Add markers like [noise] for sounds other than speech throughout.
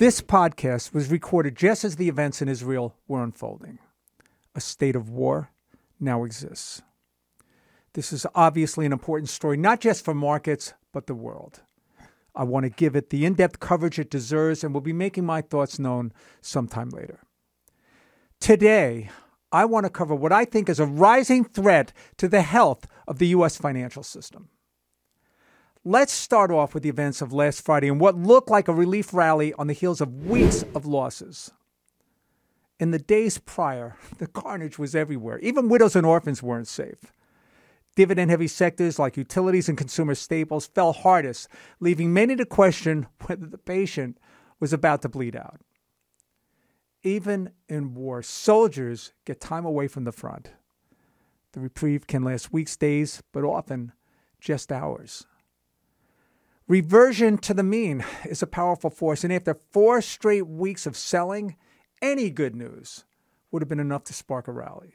This podcast was recorded just as the events in Israel were unfolding. A state of war now exists. This is obviously an important story, not just for markets, but the world. I want to give it the in depth coverage it deserves and will be making my thoughts known sometime later. Today, I want to cover what I think is a rising threat to the health of the U.S. financial system. Let's start off with the events of last Friday and what looked like a relief rally on the heels of weeks of losses. In the days prior, [laughs] the carnage was everywhere. Even widows and orphans weren't safe. Dividend heavy sectors like utilities and consumer staples fell hardest, leaving many to question [laughs] whether the patient was about to bleed out. Even in war, soldiers get time away from the front. The reprieve can last weeks, days, but often just hours. Reversion to the mean is a powerful force, and after four straight weeks of selling, any good news would have been enough to spark a rally.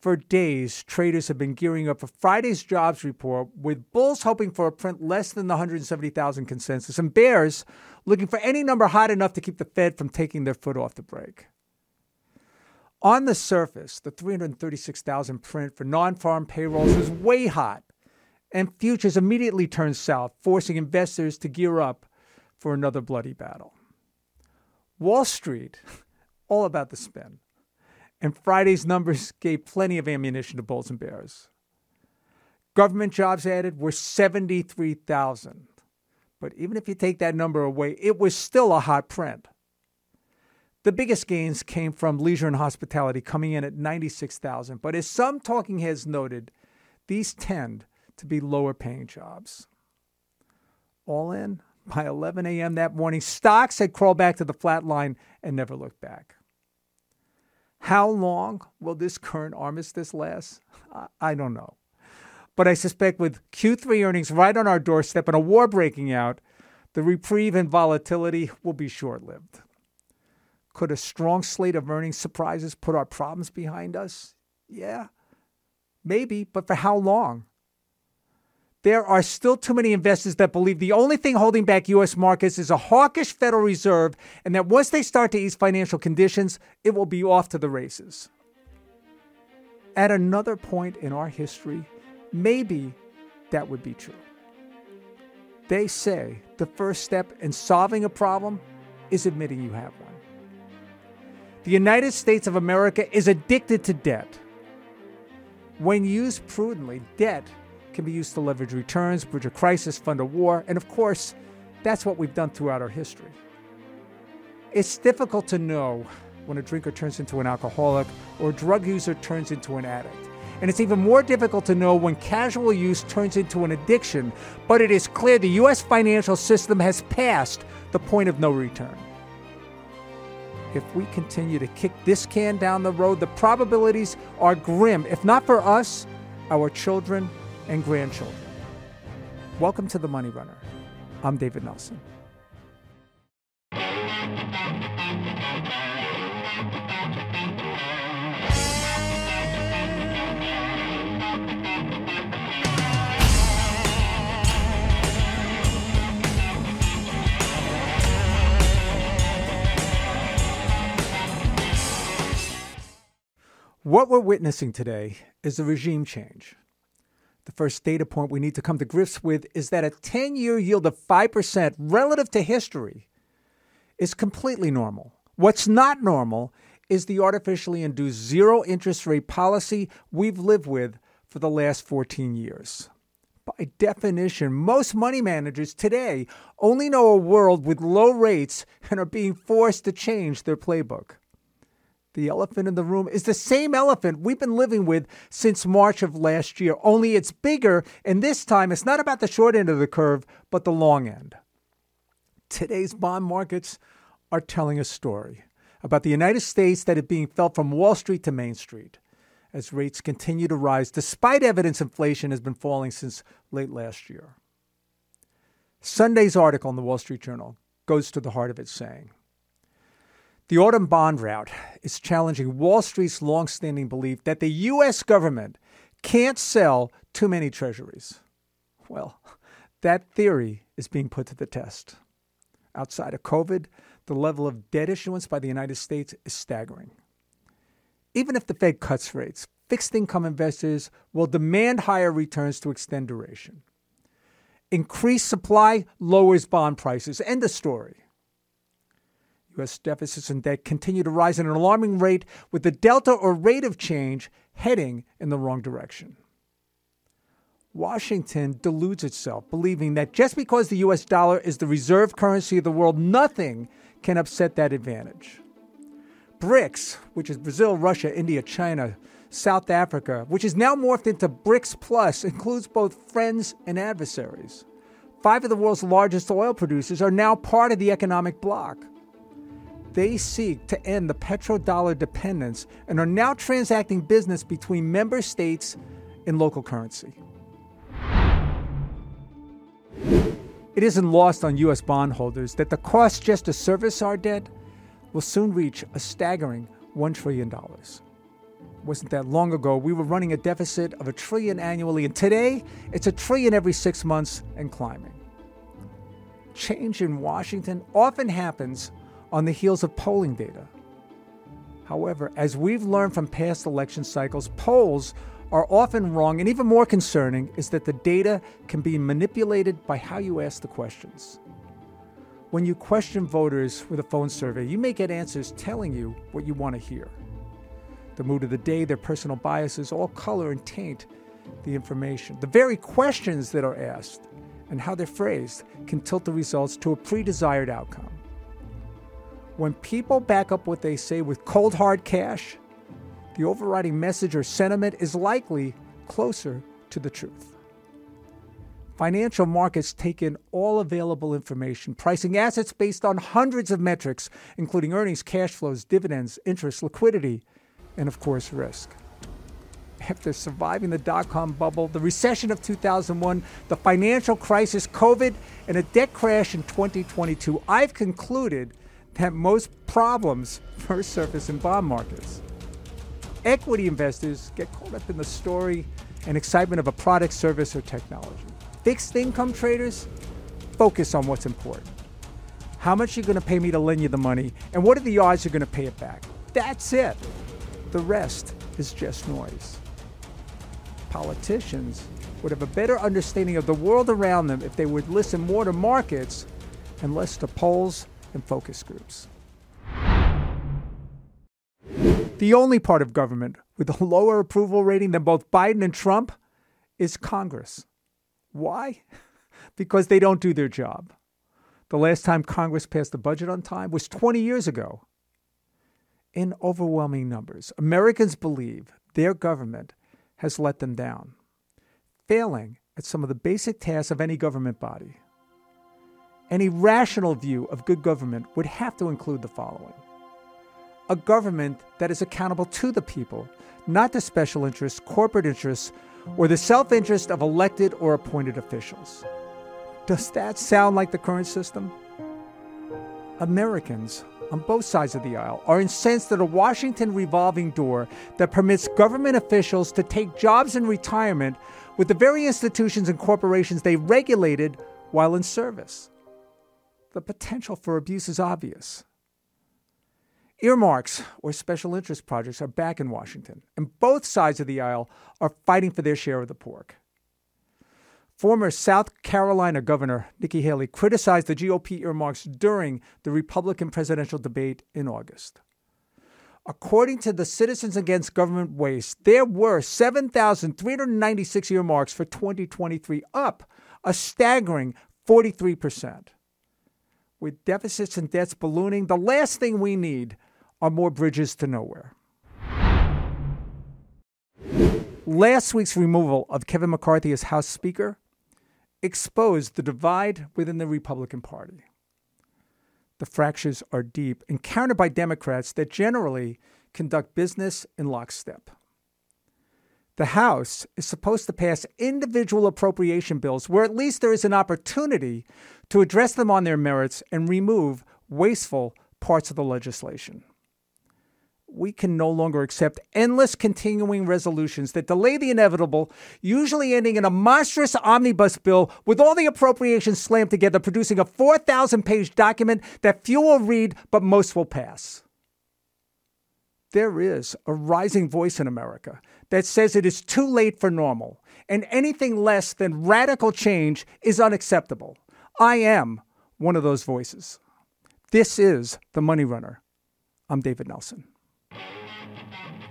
For days, traders have been gearing up for Friday's jobs report, with bulls hoping for a print less than the 170,000 consensus, and bears looking for any number hot enough to keep the Fed from taking their foot off the brake. On the surface, the 336,000 print for non farm payrolls was way hot, and futures immediately turned south, forcing investors to gear up for another bloody battle. Wall Street, [laughs] all about the spin and Friday's numbers gave plenty of ammunition to bulls and bears. Government jobs added were 73,000. But even if you take that number away, it was still a hot print. The biggest gains came from leisure and hospitality, coming in at 96,000. But as some talking heads noted, these tend to be lower paying jobs. All in, by 11 a.m. that morning, stocks had crawled back to the flat line and never looked back. How long will this current armistice last? I don't know. But I suspect with Q3 earnings right on our doorstep and a war breaking out, the reprieve and volatility will be short lived. Could a strong slate of earnings surprises put our problems behind us? Yeah, maybe, but for how long? There are still too many investors that believe the only thing holding back U.S. markets is a hawkish Federal Reserve, and that once they start to ease financial conditions, it will be off to the races. At another point in our history, maybe that would be true. They say the first step in solving a problem is admitting you have one. The United States of America is addicted to debt. When used prudently, debt can be used to leverage returns, bridge a crisis, fund a war, and of course, that's what we've done throughout our history. It's difficult to know when a drinker turns into an alcoholic or a drug user turns into an addict. And it's even more difficult to know when casual use turns into an addiction, but it is clear the U.S. financial system has passed the point of no return. If we continue to kick this can down the road, the probabilities are grim, if not for us, our children and grandchildren. Welcome to The Money Runner. I'm David Nelson. What we're witnessing today is a regime change. The first data point we need to come to grips with is that a 10 year yield of 5% relative to history is completely normal. What's not normal is the artificially induced zero interest rate policy we've lived with for the last 14 years. By definition, most money managers today only know a world with low rates and are being forced to change their playbook. The elephant in the room is the same elephant we've been living with since March of last year, only it's bigger, and this time it's not about the short end of the curve, but the long end. Today's bond markets are telling a story about the United States that is being felt from Wall Street to Main Street as rates continue to rise, despite evidence inflation has been falling since late last year. Sunday's article in the Wall Street Journal goes to the heart of it, saying, the autumn bond rout is challenging Wall Street's longstanding belief that the U.S. government can't sell too many treasuries. Well, that theory is being put to the test. outside of COVID, the level of debt issuance by the United States is staggering. Even if the Fed cuts rates, fixed income investors will demand higher returns to extend duration. Increased supply lowers bond prices. End of story. U.S. deficits and debt continue to rise at an alarming rate, with the delta or rate of change heading in the wrong direction. Washington deludes itself, believing that just because the US dollar is the reserve currency of the world, nothing can upset that advantage. BRICS, which is Brazil, Russia, India, China, South Africa, which is now morphed into BRICS Plus, includes both friends and adversaries. Five of the world's largest oil producers are now part of the economic bloc. They seek to end the petrodollar dependence and are now transacting business between member states in local currency. It isn't lost on U.S. bondholders that the cost just to service our debt will soon reach a staggering $1 trillion. Wasn't that long ago we were running a deficit of a trillion annually, and today it's a trillion every six months and climbing. Change in Washington often happens on the heels of polling data. However, as we've learned from past election cycles, polls are often wrong, and even more concerning is that the data can be manipulated by how you ask the questions. When you question voters with a phone survey, you may get answers telling you what you want to hear. The mood of the day, their personal biases all color and taint the information. The very questions that are asked and how they're phrased can tilt the results to a pre desired outcome. When people back up what they say with cold hard cash, the overriding message or sentiment is likely closer to the truth. Financial markets take in all available information, pricing assets based on hundreds of metrics, including earnings, cash flows, dividends, interest, liquidity, and of course, risk. After surviving the dot com bubble, the recession of 2001, the financial crisis, COVID, and a debt crash in 2022, I've concluded that most problems first surface in bond markets. Equity investors get caught up in the story and excitement of a product, service, or technology. Fixed income traders focus on what's important. How much are you going to pay me to lend you the money, and what are the odds you're going to pay it back? That's it. The rest is just noise. Politicians would have a better understanding of the world around them if they would listen more to markets and less to polls and focus groups. The only part of government with a [laughs] lower approval rating than both Biden and Trump is Congress. Why? [laughs] because they don't do their job. The last time Congress passed a budget on time was 20 years ago. In overwhelming numbers, Americans believe their government has let them down, failing at some of the basic tasks of any government body. Any rational view of good government would have to include the following a government that is accountable to the people, not to special interests, corporate interests, or the self interest of elected or appointed officials. Does that sound like the current system? Americans on both sides of the aisle are incensed at a Washington revolving door that permits government officials to take jobs in retirement with the very institutions and corporations they regulated while in service. The potential for abuse is obvious. Earmarks or special interest projects are back in Washington, and both sides of the aisle are fighting for their share of the pork. Former South Carolina Governor Nikki Haley criticized the GOP earmarks during the Republican presidential debate in August. According to the Citizens Against Government Waste, there were 7,396 earmarks for 2023, up a staggering 43%. With deficits and debts ballooning, the last thing we need are more bridges to nowhere. Last week's removal of Kevin McCarthy as House Speaker exposed the divide within the Republican Party. The fractures are deep encountered by Democrats that generally conduct business in lockstep. The House is supposed to pass individual appropriation bills where at least there is an opportunity to address them on their merits and remove wasteful parts of the legislation we can no longer accept endless continuing resolutions that delay the inevitable, usually ending in a monstrous omnibus bill with all the appropriations slammed together, producing a 4,000 page document that few will read but most will pass. There is a rising voice in America that says it is too late for normal, and anything less than radical change is unacceptable. I am one of those voices. This is The Money Runner. I'm David Nelson.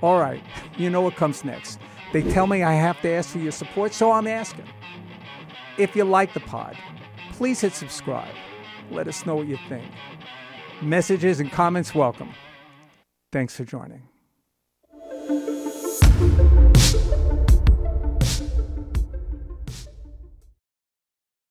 All right, you know what comes next. They tell me I have to ask for your support, so I'm asking. If you like the pod, please hit subscribe. Let us know what you think. Messages and comments welcome. Thanks for joining.